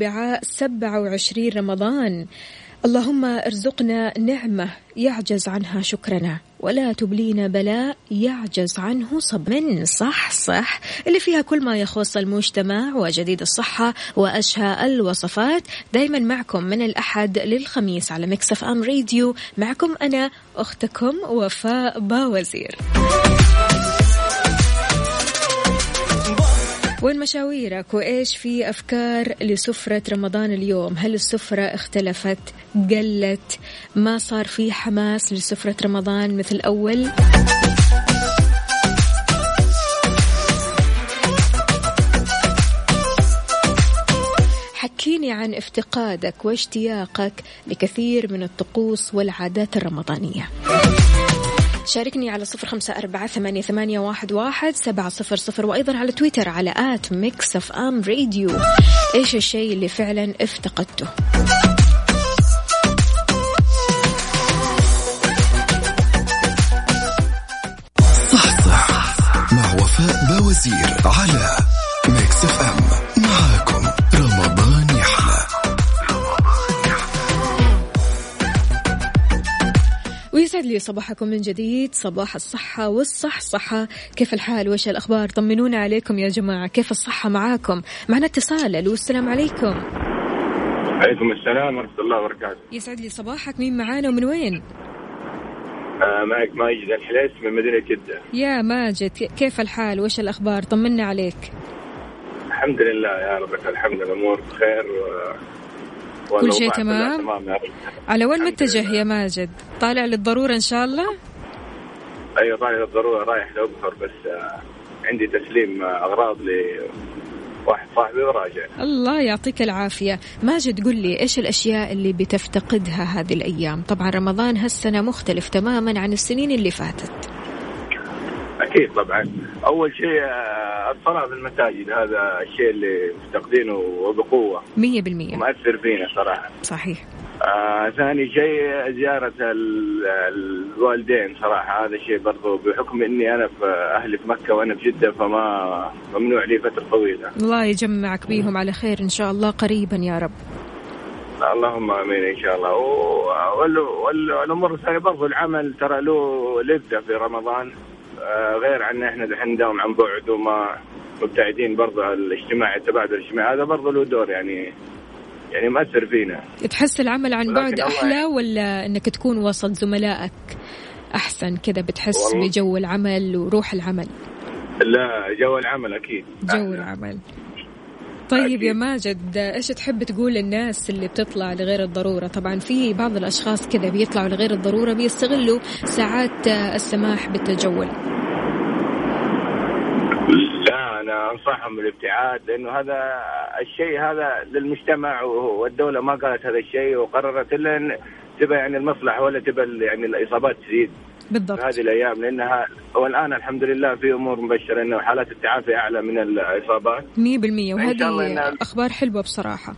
الأربعاء 27 رمضان. اللهم ارزقنا نعمة يعجز عنها شكرنا ولا تبلينا بلاء يعجز عنه صب من صح صح اللي فيها كل ما يخص المجتمع وجديد الصحة وأشهى الوصفات. دايما معكم من الأحد للخميس على مكسف أم راديو. معكم أنا أختكم وفاء باوزير. وين مشاويرك؟ وإيش في أفكار لسفرة رمضان اليوم؟ هل السفرة اختلفت؟ قلت ما صار في حماس لسفرة رمضان مثل أول؟ حكيني عن افتقادك واشتياقك لكثير من الطقوس والعادات الرمضانية. شاركني على صفر خمسة أربعة ثمانية, ثمانية واحد, واحد سبعة صفر صفر وأيضا على تويتر على at Mix FM Radio. إيش الشيء اللي فعلا افتقدته؟ صحصح. مع وفاء باوزير على ويسعد لي صباحكم من جديد صباح الصحة والصحصحة. كيف الحال؟ وش الأخبار؟ طمنونا عليكم يا جماعة. كيف الصحة معاكم؟ معنا اتصال. ألو السلام عليكم. عليكم السلام ورحمة الله وبركاته. يسعد لي صباحك. مين معانا ومن وين؟ آه معك ماجد الحليس من مدينة جدة. يا ماجد كيف الحال؟ وش الأخبار؟ طمنا عليك. الحمد لله يا رب الحمد الأمور بخير و... كل شيء تمام؟ على وين متجه. يا ماجد؟ طالع للضرورة إن شاء الله؟ أيوة طالع الضرورة رايح لأبخر بس آه عندي تسليم آه، أغراض لواحد صاحبي وراجع. الله يعطيك العافية. ماجد قل لي إيش الأشياء اللي بتفتقدها هذه الأيام؟ طبعا رمضان هالسنة مختلف تماما عن السنين اللي فاتت. أكيد طبعا. أول شيء آه الصلاة في المساجد هذا الشيء اللي مفتقدينه وبقوة. مية بالمية. مؤثر فينا صراحة. صحيح. آه ثاني شيء زيارة ال- الوالدين صراحة. هذا الشيء برضو بحكم إني أنا في أهلي في مكة وأنا في جدة فما ممنوع لي فترة طويلة. الله يجمعك بيهم على خير إن شاء الله قريبا يا رب. اللهم آمين إن شاء الله. و- وال- وال- والأمور الثانية برضو العمل ترى له لذة في رمضان. غير عن إحنا دحين نداوم عن بعد وما مبتعدين برضو عن الاجتماع التبادل الاجتماعي. هذا برضو له دور يعني يعني مؤثر فينا. تحس العمل عن بعد أحلى ولا إنك تكون وسط زملائك أحسن كذا بتحس والله. بجو العمل وروح العمل؟ لا جو العمل أكيد. جو العمل. طيب. يا ماجد إيش تحب تقول للناس اللي بتطلع لغير الضرورة؟ طبعا في بعض الأشخاص كذا بيطلعوا لغير الضرورة بيستغلوا ساعات السماح بالتجول. لا أنا أنصحهم بالابتعاد لأنه هذا الشيء هذا للمجتمع والدولة ما قالت هذا الشيء وقررت إلا تبى يعني المصلحة ولا تبى يعني الإصابات تزيد. بالضبط. هذه الأيام لأنها والآن الحمد لله في أمور مبشرة إنه حالات التعافي أعلى من الإصابات. 100% إن شاء الله وهذه إن- أخبار حلوة بصراحة.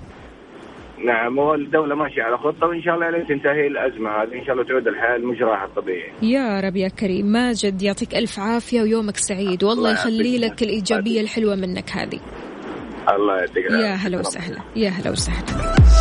نعم والدولة ماشية على خطة وإن شاء الله لين تنتهي الأزمة هذه إن شاء الله تعود الحياة لمجراها الطبيعي. يا رب يا كريم. ماجد يعطيك ألف عافية ويومك سعيد. والله الله يخلي. لك الإيجابية الحلوة منك هذه. الله يعطيك يا. هلا وسهلا. يا هلا وسهلا.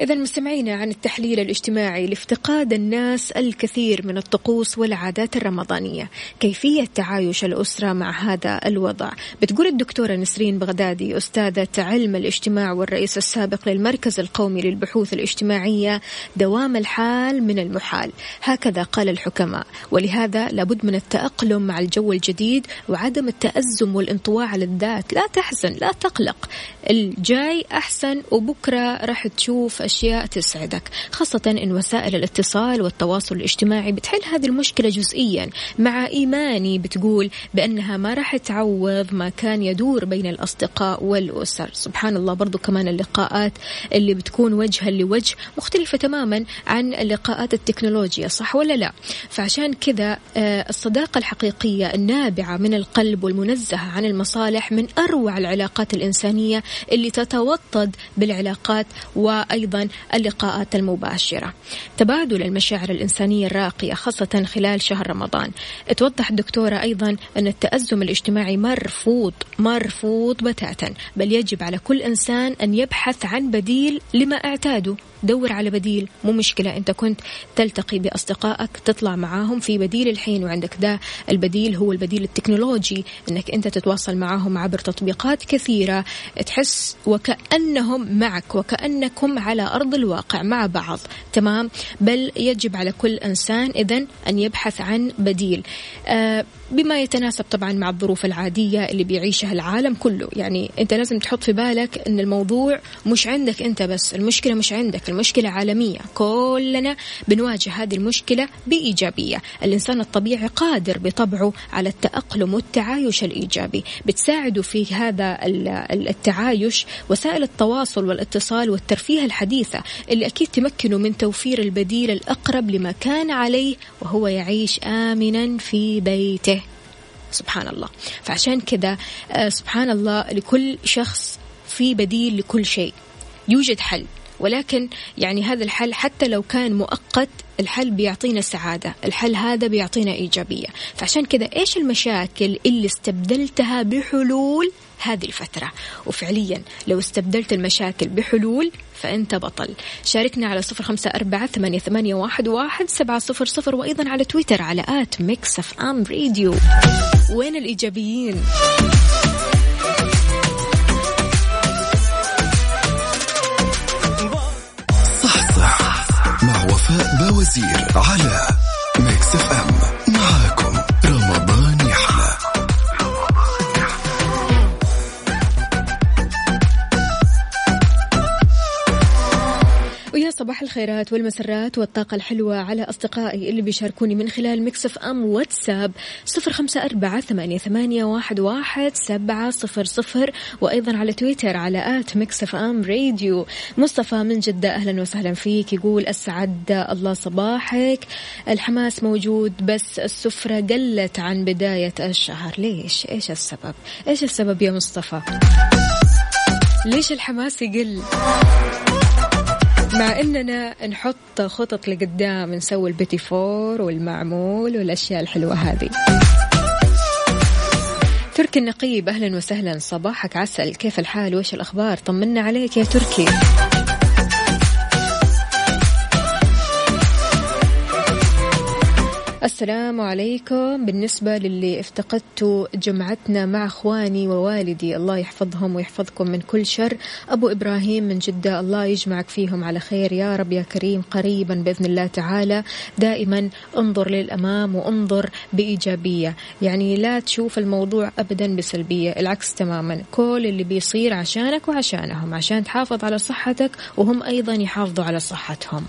إذا مستمعينا عن التحليل الاجتماعي لافتقاد الناس الكثير من الطقوس والعادات الرمضانية كيفية تعايش الأسرة مع هذا الوضع؟ بتقول الدكتورة نسرين بغدادي أستاذة علم الاجتماع والرئيس السابق للمركز القومي للبحوث الاجتماعية دوام الحال من المحال. هكذا قال الحكماء. ولهذا لابد من التأقلم مع الجو الجديد وعدم التأزم والانطواء على الذات. لا تحزن لا تقلق. الجاي أحسن وبكرة راح تشوف أشياء تسعدك خاصة إن وسائل الاتصال والتواصل الاجتماعي بتحل هذه المشكلة جزئيا. مع إيماني بتقول بأنها ما راح تعوض ما كان يدور بين الأصدقاء والأسر. سبحان الله برضو كمان اللقاءات اللي بتكون وجها لوجه مختلفة تماما عن اللقاءات التكنولوجيا صح ولا لا؟ فعشان كذا آه، الصداقة الحقيقية النابعة من القلب والمنزهة عن المصالح من أروع العلاقات الإنسانية اللي تتوطد بالعلاقات وأيضا اللقاءات المباشرة. تبادل المشاعر الإنسانية الراقية خاصة خلال شهر رمضان. توضح الدكتورة أيضا أن التأزم الاجتماعي مرفوض مرفوض بتاتا بل يجب على كل إنسان أن يبحث عن بديل لما اعتادوا دور على بديل مو مشكلة أنت كنت تلتقي بأصدقائك تطلع معاهم في بديل الحين وعندك ده. البديل هو البديل التكنولوجي أنك أنت تتواصل معاهم عبر تطبيقات كثيرة. تحس وكأنهم معك وكأنكم على أرض الواقع مع بعض. تمام؟ بل يجب على كل إنسان إذن أن يبحث عن بديل. آه بما يتناسب طبعا مع الظروف العادية اللي بيعيشها العالم كله. يعني أنت لازم تحط في بالك أن الموضوع مش عندك أنت بس المشكلة مش عندك المشكلة عالمية. كلنا بنواجه هذه المشكلة بإيجابية. الإنسان الطبيعي قادر بطبعه على التأقلم والتعايش الإيجابي. بتساعده في هذا التعايش وسائل التواصل والاتصال والترفيه الحديثة اللي أكيد تمكنه من توفير البديل الأقرب لما كان عليه وهو يعيش آمنا في بيته. سبحان الله. فعشان كذا آه، سبحان الله لكل شخص في بديل لكل شيء. يوجد حل. ولكن يعني هذا الحل حتى لو كان مؤقت الحل بيعطينا سعادة الحل هذا بيعطينا إيجابية. فعشان كذا إيش المشاكل اللي استبدلتها بحلول هذه الفترة؟ وفعليا لو استبدلت المشاكل بحلول فأنت بطل. شاركنا على صفر خمسة أربعة ثمانية, واحد سبعة صفر صفر وأيضا على تويتر على at Mix FM Radio وين الإيجابيين؟ وفاء بوزير على صباح الخيرات والمسرات والطاقة الحلوة على أصدقائي اللي بيشاركوني من خلال مكسف أم واتساب صفر خمسة أربعة ثمانية, واحد, واحد سبعة صفر صفر وأيضا على تويتر على آت ميكس إف إم راديو. مصطفى من جدة أهلا وسهلا فيك يقول أسعد الله صباحك. الحماس موجود بس السفرة قلت عن بداية الشهر. ليش؟ إيش السبب؟ إيش السبب يا مصطفى؟ ليش الحماس يقل؟ مع إننا نحط خطط لقدام نسوي البيتي فور والمعمول والأشياء الحلوة هذه. تركي النقيب أهلا وسهلا صباحك عسل كيف الحال؟ وإيش الأخبار؟ طمنا عليك يا تركي. السلام عليكم. بالنسبة للي افتقدتوا جمعتنا مع اخواني ووالدي الله يحفظهم ويحفظكم من كل شر. أبو إبراهيم من جدة الله يجمعك فيهم على خير. يا رب يا كريم قريبا بإذن الله تعالى. دائما انظر للأمام وانظر بإيجابية. يعني لا تشوف الموضوع ابدا بسلبية العكس تماما. كل اللي بيصير عشانك وعشانهم عشان تحافظ على صحتك وهم أيضا يحافظوا على صحتهم.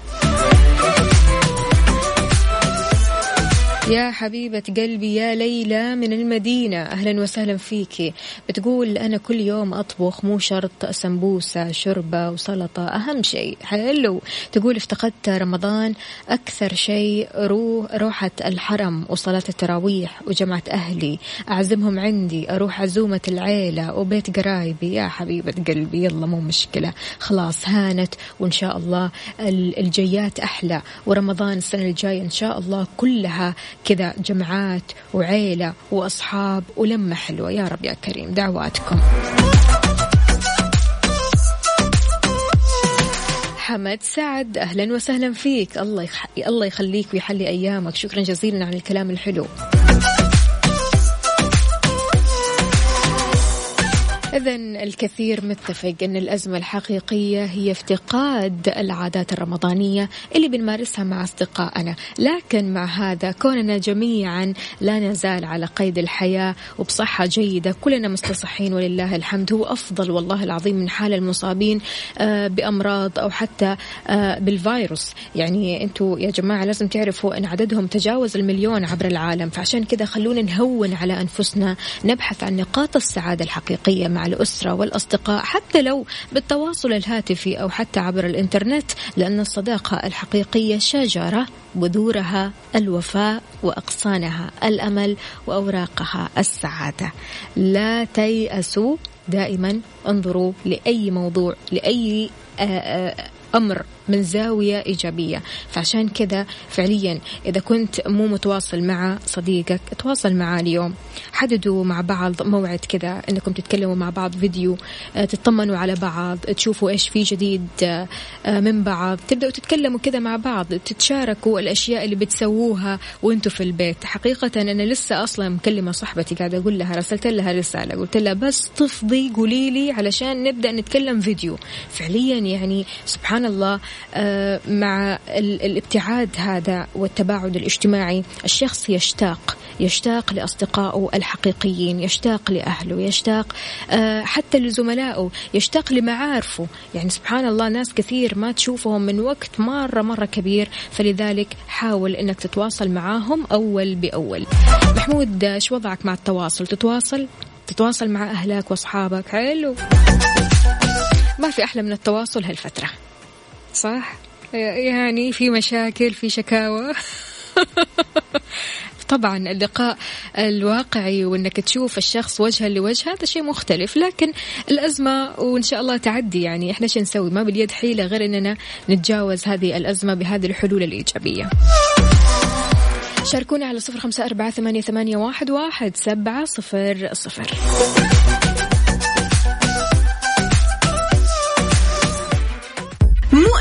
يا حبيبة قلبي يا ليلى من المدينة. أهلا وسهلا فيكي بتقول أنا كل يوم أطبخ مو شرط سمبوسة شوربة وسلطة. أهم شيء. حلو. تقول افتقدت رمضان. أكثر شيء روح روحة الحرم وصلاة التراويح وجمعة أهلي. أعزمهم عندي. أروح عزومة العيلة وبيت قرايبي. يا حبيبة قلبي يلا مو مشكلة. خلاص هانت وإن شاء الله الجيات أحلى. ورمضان السنة الجاية إن شاء الله كلها كذا جمعات وعيلة وأصحاب ولمة حلوة. يا رب يا كريم دعواتكم. حمد سعد أهلا وسهلا فيك. الله يخ... الله يخليك ويحلي أيامك. شكرا جزيلا على الكلام الحلو. إذا الكثير متفق أن الأزمة الحقيقية هي افتقاد العادات الرمضانية اللي بنمارسها مع أصدقائنا. لكن مع هذا كوننا جميعا لا نزال على قيد الحياة وبصحة جيدة كلنا مستصحين ولله الحمد. هو أفضل والله العظيم من حال المصابين آه، بأمراض أو حتى آه، بالفيروس. يعني أنتم يا جماعة لازم تعرفوا أن عددهم تجاوز المليون عبر العالم. فعشان كذا خلونا نهون على أنفسنا نبحث عن نقاط السعادة الحقيقية مع الأسرة والأصدقاء حتى لو بالتواصل الهاتفي أو حتى عبر الإنترنت لأن الصداقة الحقيقية شجرة بذورها الوفاء وأغصانها الأمل وأوراقها السعادة. لا تيأسوا دائما انظروا لأي موضوع لأي آه، آه، أمر من زاوية إيجابية. فعشان كذا فعليا إذا كنت مو متواصل مع صديقك تواصل معاه اليوم. حددوا مع بعض موعد كذا أنكم تتكلموا مع بعض فيديو آه، تطمنوا على بعض تشوفوا إيش في جديد آه، آه، من بعض. تبدأوا تتكلموا كذا مع بعض تتشاركوا الأشياء اللي بتسووها وأنتم في البيت. حقيقة أنا لسه أصلا مكلمة صاحبتي قاعدة أقول لها رسلت لها رسالة قلت لها بس تفضي قولي لي علشان نبدأ نتكلم فيديو. فعليا يعني سبحان الله آه، مع الابتعاد هذا والتباعد الاجتماعي الشخص يشتاق يشتاق لأصدقائه الحقيقيين يشتاق لأهله يشتاق آه، حتى لزملائه يشتاق لمعارفه. يعني سبحان الله ناس كثير ما تشوفهم من وقت مرة مرة كبير. فلذلك حاول أنك تتواصل معاهم أول بأول. محمود إيش وضعك مع التواصل؟ تتواصل؟ تتواصل مع أهلك وأصحابك؟ حلو. ما في أحلى من التواصل هالفترة. صح؟ يعني في مشاكل في شكاوى. طبعا اللقاء الواقعي وإنك تشوف الشخص وجها لوجه هذا شيء مختلف لكن الأزمة وإن شاء الله تعدي يعني إحنا شو نسوي؟ ما باليد حيلة غير إننا نتجاوز هذه الأزمة بهذه الحلول الإيجابية. شاركونا على صفر خمسة أربعة ثمانية, ثمانية واحد, واحد سبعة صفر صفر.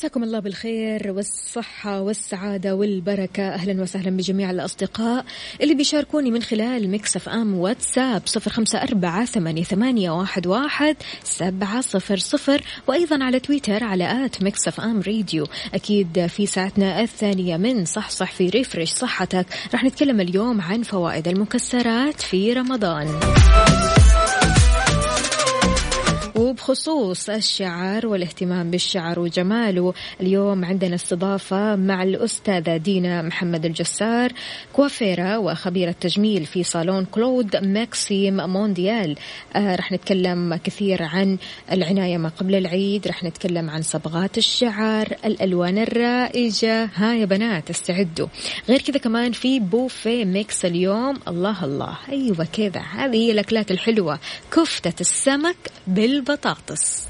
مساكم الله بالخير والصحة والسعادة والبركة. أهلا وسهلا بجميع الأصدقاء اللي بيشاركوني من خلال ميكس إف إم واتساب صفر خمسة أربعة ثمانية, واحد, واحد سبعة صفر صفر وأيضا على تويتر على آت ميكس إف إم راديو. أكيد في ساعتنا الثانية من صحصح في refresh صحتك. راح نتكلم اليوم عن فوائد المكسرات في رمضان. وبخصوص الشعر والاهتمام بالشعر وجماله. اليوم عندنا استضافة مع الأستاذة دينا محمد الجسار كوافيرا وخبيرة تجميل في صالون كلود ماكسيم مونديال. آه راح نتكلم كثير عن العناية ما قبل العيد رح نتكلم عن صبغات الشعر الألوان الرائجة. ها يا بنات استعدوا. غير كذا كمان في بوفي ميكس اليوم. الله الله أيوة كذا. هذه هي الأكلات الحلوة. كفتة السمك بالبطاطا البطاطس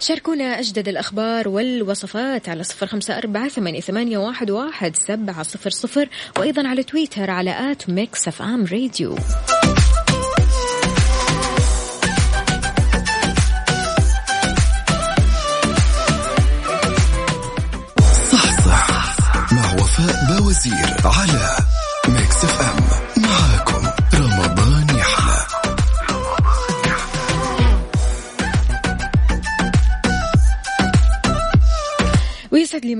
شاركونا أجدد الأخبار والوصفات على صفر خمسة أربعة ثمانية, واحد, واحد سبعة صفر صفر وأيضا على تويتر على آت ميكس إف إم راديو. صحصح مع وفاء باوزير على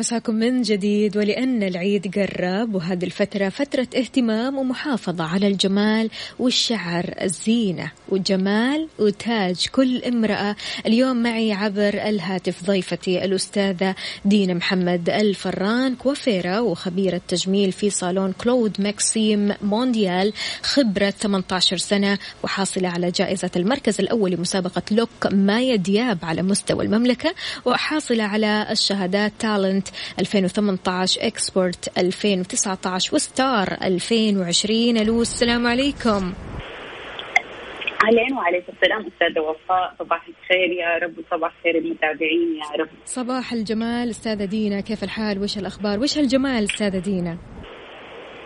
مساكم من جديد ولأن العيد قرب وهذه الفترة فترة اهتمام ومحافظة على الجمال والشعر الزينة والجمال وتاج كل امرأة. اليوم معي عبر الهاتف ضيفتي الأستاذة دينا محمد الفران كوافيرة وخبيرة تجميل في صالون كلود ماكسيم مونديال خبرة 18 سنة وحاصلة على جائزة المركز الأول لمسابقة لوك مايا دياب على مستوى المملكة وحاصلة على الشهادات تالنت 2018 إكسبورت 2019 وستار 2020 ألو السلام عليكم. اهلين وعليكم السلام أستاذة وفاء. صباح الخير يا رب وصباح خير المتابعين يا رب. صباح الجمال أستاذة دينا. كيف الحال؟ وش الأخبار؟ وش الجمال أستاذة دينا؟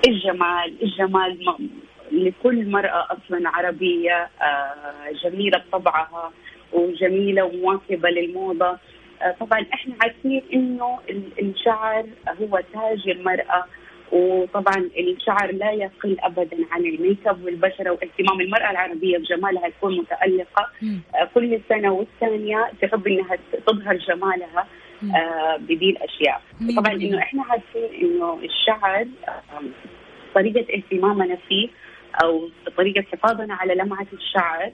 الجمال الجمال لكل مرأة أصلا عربية آه، جميلة بطبعها وجميلة ومواكبة للموضة. طبعا إحنا عارفين إنه الشعر هو تاج المرأة وطبعا الشعر لا يقل ابدا عن الميك أب والبشرة واهتمام المرأة العربية بجمالها تكون متألقة. آه، كل سنة والثانية تحب إنها تظهر جمالها بذي الاشياء طبعا إنه إحنا عارفين إنه الشعر طريقة اهتمامنا فيه أو طريقة حفاظنا على لمعة الشعر آه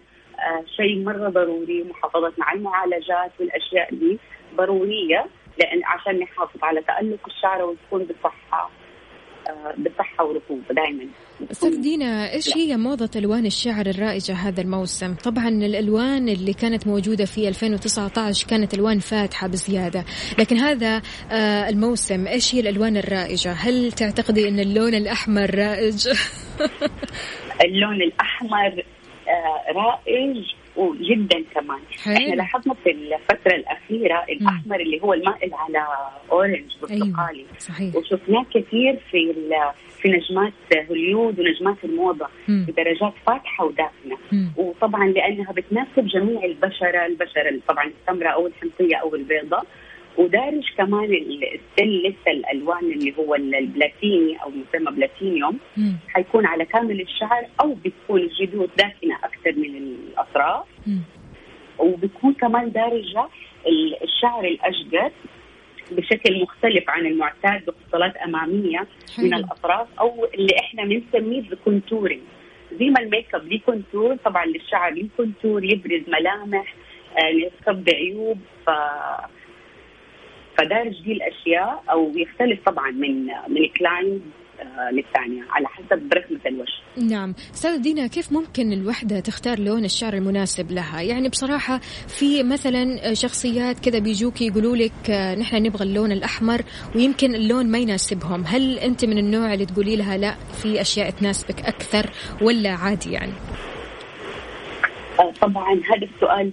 شيء مرة ضروري محافظتنا على المعالجات والأشياء دي ضرورية لأن عشان نحافظ على تألق الشعر وتكون بصحه آه بصحه ورطوبه دائما أستاذ دينا إيش هي موضة ألوان الشعر الرائجة هذا الموسم؟ طبعا الألوان اللي كانت موجودة في 2019 كانت ألوان فاتحة بزيادة، لكن هذا آه الموسم إيش هي الألوان الرائجة؟ هل تعتقدي إن اللون الأحمر رائج؟ اللون الأحمر رائج وجدا كمان حلو. إحنا لاحظنا في الفترة الأخيرة الأحمر اللي هو المائل على orange برتقالي أيوة. صحيح. وشفناه كثير في في نجمات هوليود ونجمات الموضة مم. بدرجات فاتحة ودافية مم. وطبعا لأنها بتناسب جميع البشرة البشرة طبعا السمراء أو الحنطية أو البيضاء ودارج كمان الستايل لسه الألوان اللي هو البلاتيني أو مسمى بلاتينيوم. حيكون على كامل الشعر أو بتكون الجذور داكنه أكثر من الأطراف. وبتكون كمان دارجة الشعر الأشقر بشكل مختلف عن المعتاد بخصلات أمامية حلو. من الأطراف أو اللي إحنا بنسميه ب contouring زي ما الميك اب ليه contour طبعا للشعر ليه contour يبرز ملامح آه عيوب ف فدارج دي الأشياء أو يختلف طبعا من من client آه، للثانية على حسب رسمة الوجه. نعم. أستاذة دينا كيف ممكن الوحدة تختار لون الشعر المناسب لها؟ يعني بصراحة في مثلا شخصيات كذا بيجوك يقولوا لك آه، نحن نبغى اللون الأحمر ويمكن اللون ما يناسبهم. هل أنت من النوع اللي تقولي لها لا في أشياء تناسبك أكثر ولا عادي يعني؟ طبعا هذا السؤال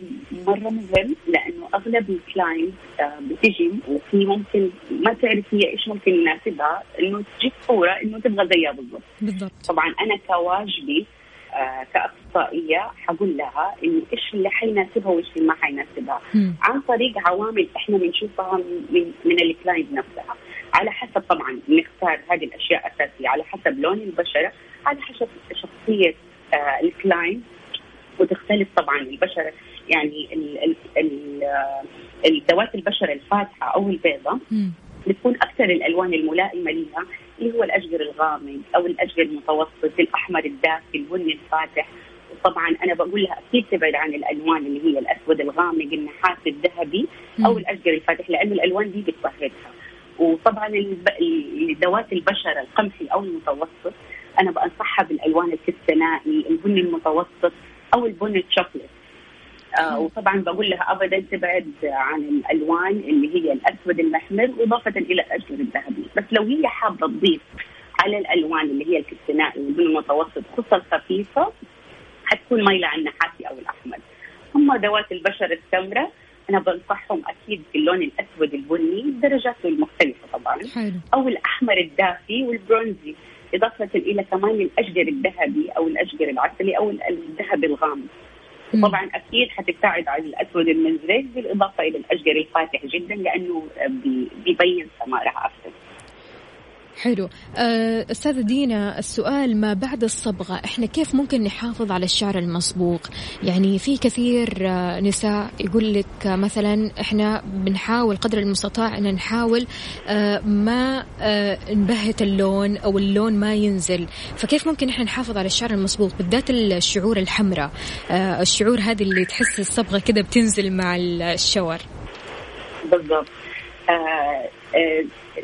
مرة مهم لأنه أغلب الكلاينت آه، بتجي وفي ممكن ما تعرف هي إيش ممكن يناسبها إنه تجيب صورة إنه تبغى زيها بالضبط. بالضبط. طبعا أنا كواجبي آه كأخصائية حقول لها إنه إيش اللي حيناسبها وإيش اللي ما حيناسبها. عن طريق عوامل إحنا بنشوفها من من ال client نفسها. على حسب طبعا نختار هذه الأشياء أساسية على حسب لون البشرة على حسب شخصية آه ال client. وتختلف طبعا. البشره يعني الذوات البشره الفاتحة أو البيضاء بتكون أكثر الألوان الملائمة لها اللي هو الأشجر الغامق أو الأشجر المتوسط الأحمر الدافي البني الفاتح. وطبعا أنا بقول لها أكيد تبعد عن الألوان اللي هي الأسود الغامق النحاس الذهبي أو الأشجر الفاتح لأنه الألوان دي بتبهرها وطبعا ذوات البشره القمحي أو المتوسط أنا بنصحها بالألوان الكستنائي البني المتوسط أو البني الشوكليت. آه وطبعا بقول لها ابدا تبعد عن الألوان اللي هي الأسود المحمر اضافه إلى الاشجر الذهبي. بس لو هي حابة تضيف على الألوان اللي هي الكستنائي والبني المتوسط خصل خفيفة حتكون مايلة عن النحاسي أو الأحمر. ثم ذوات البشره السمراء أنا بنصحهم أكيد باللون الأسود البني بدرجاته المختلفة طبعا حلو. أو الأحمر الدافي والبرونزي. إضافة إلى كمان الأشجر الذهبي أو الأشجر العسلي أو الذهبي الغامق طبعا أكيد حتبتعد عن الأسود المزرق بالإضافة إلى الاشجر الفاتح جدا لأنه بيبين ثمارها أكثر. حلو. آه، أستاذة دينا السؤال ما بعد الصبغة؟ إحنا كيف ممكن نحافظ على الشعر المصبوغ؟ يعني في كثير آه، نساء يقول لك مثلا إحنا بنحاول قدر المستطاع أن نحاول آه، ما نبهت اللون أو اللون ما ينزل. فكيف ممكن إحنا نحافظ على الشعر المصبوغ بالذات الشعور الحمراء؟ الشعور هذه اللي تحس الصبغة كده بتنزل مع الشاور. بالضبط.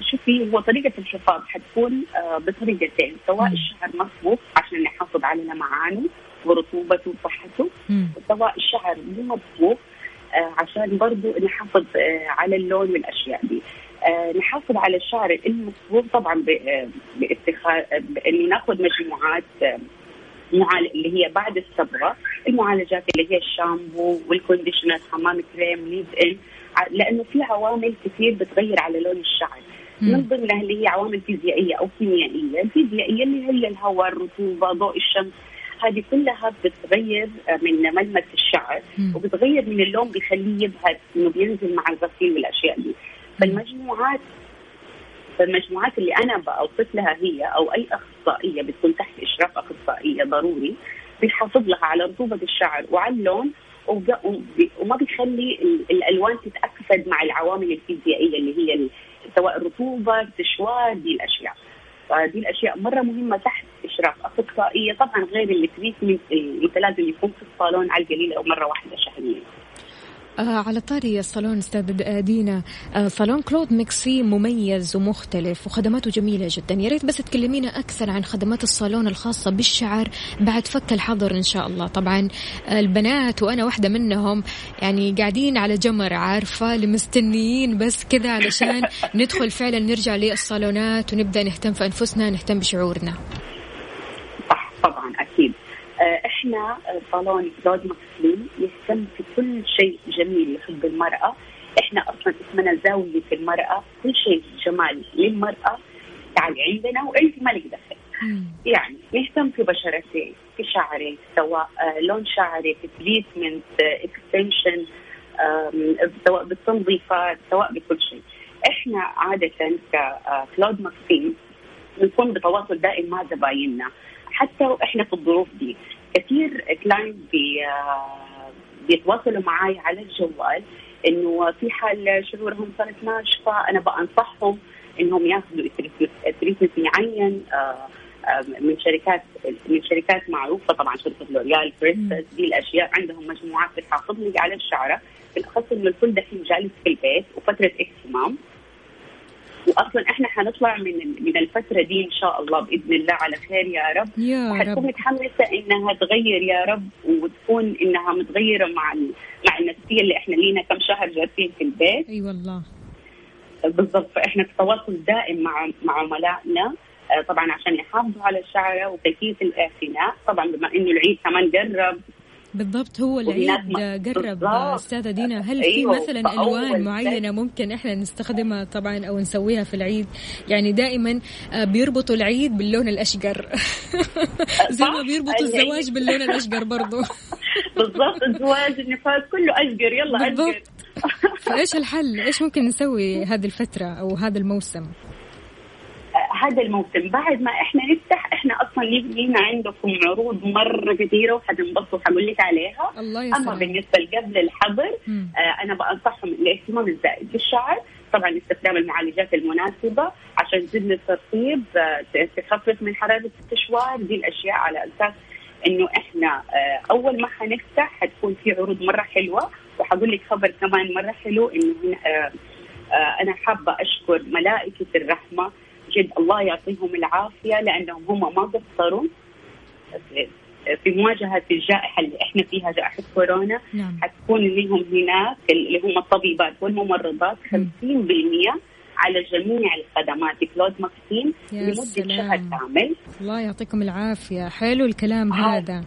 شوفي هو طريقة الحفاظ حتكون آه بطريقتين سواء الشعر مصبوغ عشان نحافظ على لمعانه ورطوبته وصحته وسواء الشعر مو مصبوغ آه عشان برضو نحافظ آه على اللون والاشياء دي. نحافظ على الشعر المصبوغ طبعا باتخاذ انه ناخذ مجموعات معالجة اللي هي بعد الصبغة المعالجات اللي هي الشامبو وال conditioner حمام كريم leave in لأنه في عوامل كثير بتغير على لون الشعر. من ضمنها اللي هي عوامل فيزيائية أو كيميائية، الفيزيائية اللي هي الهواء، الرطوبة، ضوء الشمس، هذه كلها بتغير من ملمس الشعر وبتغير من اللون بيخليه يبهت إنه بينزل مع الغسيل والأشياء دي. فالمجموعات فالمجموعات اللي أنا بوصف لها هي أو أي أخصائية بتكون تحت إشراف أخصائية ضروري بيحافظ لها على رطوبة الشعر وعلى اللون وما بيخلي الألوان تتاكسد مع العوامل الفيزيائية اللي هي سواء الرطوبه السشوار دي الأشياء. فدي الأشياء مرة مهمة تحت إشراف اخصائيه طبعا غير ال treatment اللي لازم يكون في الصالون على القليل أو مرة واحدة شهريا. على طاري الصالون أستاذ دينا. آه صالون كلود ماكسيم مميز ومختلف وخدماته جميلة جدا. يا ريت بس تكلمينا أكثر عن خدمات الصالون الخاصة بالشعر بعد فك الحظر إن شاء الله. طبعا آه البنات وأنا واحدة منهم يعني قاعدين على جمر عارفة لمستنيين بس كذا علشان ندخل فعلا نرجع للصالونات ونبدأ نهتم في أنفسنا نهتم بشعورنا. صح طبعا أكيد. آه، إحنا صالون كلود مكسلين يهتم في كل شيء جميل يحب المرأة. إحنا أصلا اسمنا زاوية المرأة. كل شيء جمال للمرأة تعالي عندنا وأنت مالك دخل. يعني نهتم في بشرتك في شعرك سواء آه، لون شعرك treatment extension سواء بالتنظيفات سواء بكل شيء. إحنا عادة ككلود ماكسيم بنكون بتواصل دائم مع زبايننا. حتى وإحنا في الظروف دي. كثير client بي بيتواصلوا معي على الجوال إنه في حال شعورهم صارت ناشفة أنا بنصحهم إنهم ياخذوا treatment معين آه، آه، من شركات من شركات معروفة طبعا شركة لوريال بروفيشنال دي الأشياء عندهم مجموعات بتحافظ لي على الشعرة. بالأخص إنه الكل دحين جالس في البيت وفترة اهتمام واصلا إحنا حنطلع من من الفترة دي إن شاء الله بإذن الله على خير يا رب. يا وحتكون متحمسة إنها تغير يا رب وتكون إنها متغيرة مع مع النفسية اللي إحنا لينا كم شهر جالسين في البيت. أي والله. بالضبط فإحنا في تواصل دائم مع مع عملائنا آه، طبعا عشان يحافظوا على الشعر وكيفية الإعتناء. طبعا بما إنه العيد كمان قرب بالضبط هو العيد. قرب أستاذة دينا هل في أيوه مثلا ألوان معينة ممكن إحنا نستخدمها طبعا أو نسويها في العيد؟ يعني دائما آه، بيربطوا العيد باللون الاشقر زي ما بيربطوا الزواج باللون الاشقر برضه بالضبط الزواج النفاس كله اشقر يلا اشقر فإيش الحل؟ إيش ممكن نسوي هذه الفترة أو هذا الموسم؟ هذا الموسم. بعد ما إحنا نفتح إحنا أصلا لينا عندكم عروض مرة كثيرة وحتنبسطوا حقول لك عليها. الله يسلم. اما بالنسبة قبل الحظر آه أنا بنصحهم الاهتمام الزائد بالشعر. طبعا استخدام المعالجات المناسبة عشان تزيد الترطيب آه تخفف من حرارة التشوار دي الأشياء على أساس إنه إحنا آه أول ما حنفتح حتكون في عروض مرة حلوة. وحقول لك خبر كمان مرة حلو إنه آه آه أنا حابة أشكر ملائكة الرحمة جد الله يعطيهم العافية لأنهم هم ما قصروا في مواجهة الجائحة اللي إحنا فيها جائحة كورونا نعم. حتكون لهم هناك اللي هم الطبيبات والممرضات 50% على جميع الخدمات. كلود ماكسين لمدة شهر كامل. الله يعطيكم العافية. حلو الكلام هذا.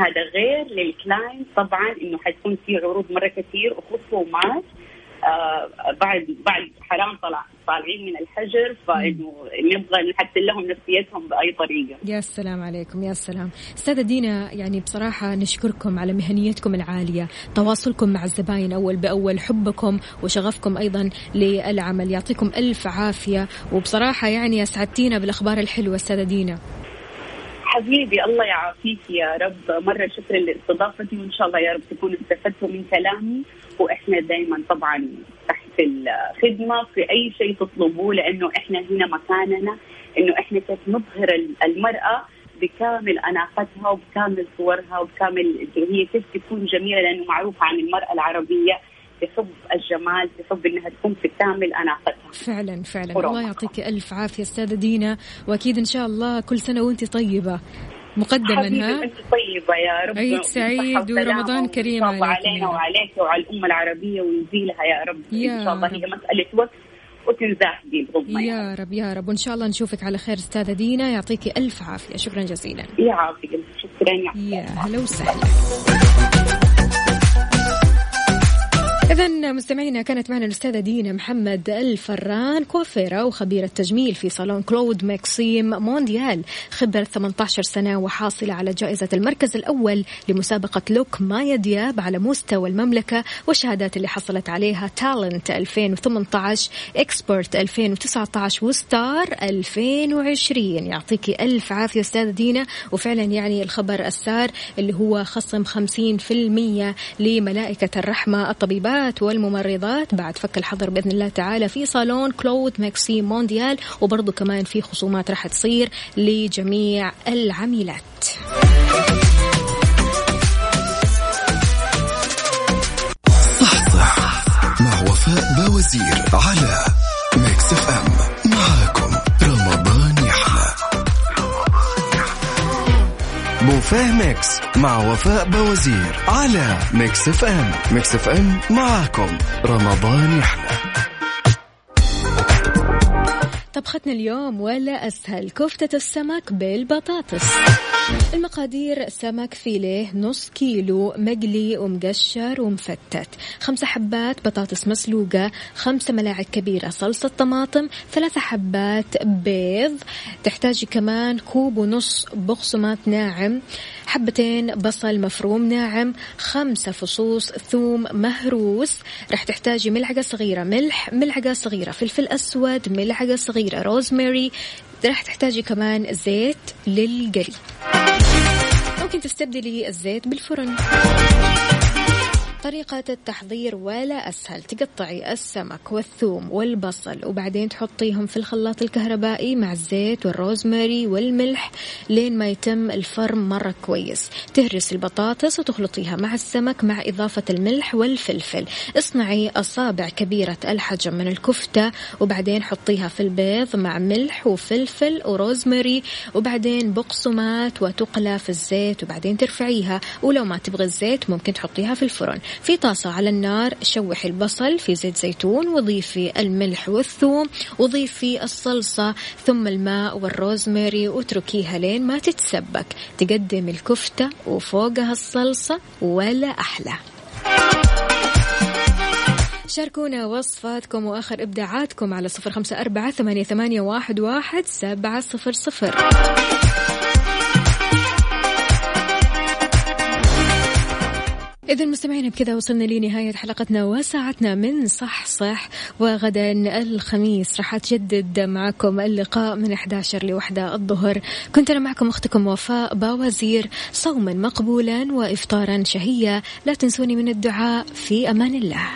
هذا غير للكلاينت طبعا إنه حتكون في عروض مرة كثير وخصومات آه بعد بعد حرام طلع طالعين من الحجر فإنه نبغى نحسن لهم نفسيتهم بأي طريقة. يا سلام عليكم يا سلام، أستاذة دينا يعني بصراحة نشكركم على مهنيتكم العالية، تواصلكم مع الزباين أول بأول، حبكم وشغفكم أيضا للعمل، يعطيكم ألف عافية وبصراحة يعني أسعدتينا بالأخبار الحلوة أستاذة دينا. حبيبي الله يعافيك يا رب. مرة شكرا لاستضافتي وإن شاء الله يا رب تكونوا استفدتوا من كلامي. وإحنا دائما طبعا تحت الخدمة في أي شيء تطلبوه لأنه إحنا هنا مكاننا إنه إحنا كيف نظهر المرأة بكامل أناقتها وبكامل صورها وبكامل هي كيف تكون جميلة لأنه معروفه عن المرأة العربية تحب الجمال تحب إنها تكون في كامل أناقتها. فعلا فعلا. الله يعطيك ألف عافية أستاذة دينا وأكيد إن شاء الله كل سنة وأنت طيبة. مقدما ها؟ انت طيبة يا رب. عيد سعيد ورمضان كريم علينا وعليك وعلى الامه العربية ويزيلها يا رب. يا ان شاء الله هي مسألة وقت وتنزاح الغمة يا يعني. رب يا رب. وإن شاء الله نشوفك على خير أستاذة دينا. يعطيكي ألف عافية. شكرا جزيلا. يعافيك شكرا يا هلا وسهلا. إذا مستمعينا كانت معنا الأستاذة دينا محمد الفران كوافيرا وخبيرة تجميل في صالون كلود ماكسيم مونديال خبرة 18 سنة وحاصلة على جائزة المركز الأول لمسابقة لوك مايا دياب على مستوى المملكة والشهادات اللي حصلت عليها talent 2018 expert 2019 و star 2020 يعطيكي ألف عافية أستاذة دينا. وفعلا يعني الخبر السار اللي هو خصم 50% لملائكة الرحمة الطبيبات الطبيبات والممرضات. بعد فك الحظر بإذن الله تعالى في صالون كلود ماكسيم مونديال وبرضه كمان في خصومات راح تصير لجميع العميلات. مع وفاء بوزير على ميكس إف إم. معاكم. بوفيه ميكس مع وفاء بوزير على ميكس اف ام. ميكس اف ام معاكم. رمضان يحلى طبختنا اليوم ولا أسهل. كفتة السمك بالبطاطس. المقادير سمك فيليه نص كيلو مقلي ومقشر ومفتت. خمسة حبات بطاطس مسلوقة خمسة ملاعق كبيرة صلصة طماطم ثلاثة حبات بيض. تحتاجي كمان كوب ونص بقسماط ناعم حبتين بصل مفروم ناعم خمسة فصوص ثوم مهروس. راح تحتاجي ملعقة صغيرة ملح ملعقة صغيرة فلفل أسود ملعقة صغيرة روزماري راح تحتاجي كمان زيت للقلي ممكن تستبدلي الزيت بالفرن. طريقة التحضير ولا أسهل. تقطعي السمك والثوم والبصل وبعدين تحطيهم في الخلاط الكهربائي مع الزيت والروزماري والملح لين ما يتم الفرم مرة كويس. تهرس البطاطس وتخلطيها مع السمك مع إضافة الملح والفلفل. اصنعي أصابع كبيرة الحجم من الكفتة وبعدين حطيها في البيض مع ملح وفلفل وروزماري وبعدين بقسمات وتقلى في الزيت وبعدين ترفعيها. ولو ما تبغي الزيت ممكن تحطيها في الفرن. في طاسة على النار شوحي البصل في زيت زيتون وضيفي الملح والثوم وضيفي الصلصة ثم الماء والروزماري واتركيها لين ما تتسبك. تقدم الكفتة وفوقها الصلصة ولا أحلى. شاركونا وصفاتكم وآخر إبداعاتكم على صفر خمسة أربعة ثمانية, واحد سبعة صفر صفر. إذا مستمعينا بكذا وصلنا لنهاية حلقتنا وساعتنا من صح صح وغدا الخميس. راح أتجدد معكم اللقاء من 11 لوحدة الظهر. كنت أنا معكم أختكم وفاء باوزير صوما مقبولا وإفطارا شهيا لا تنسوني من الدعاء. في أمان الله.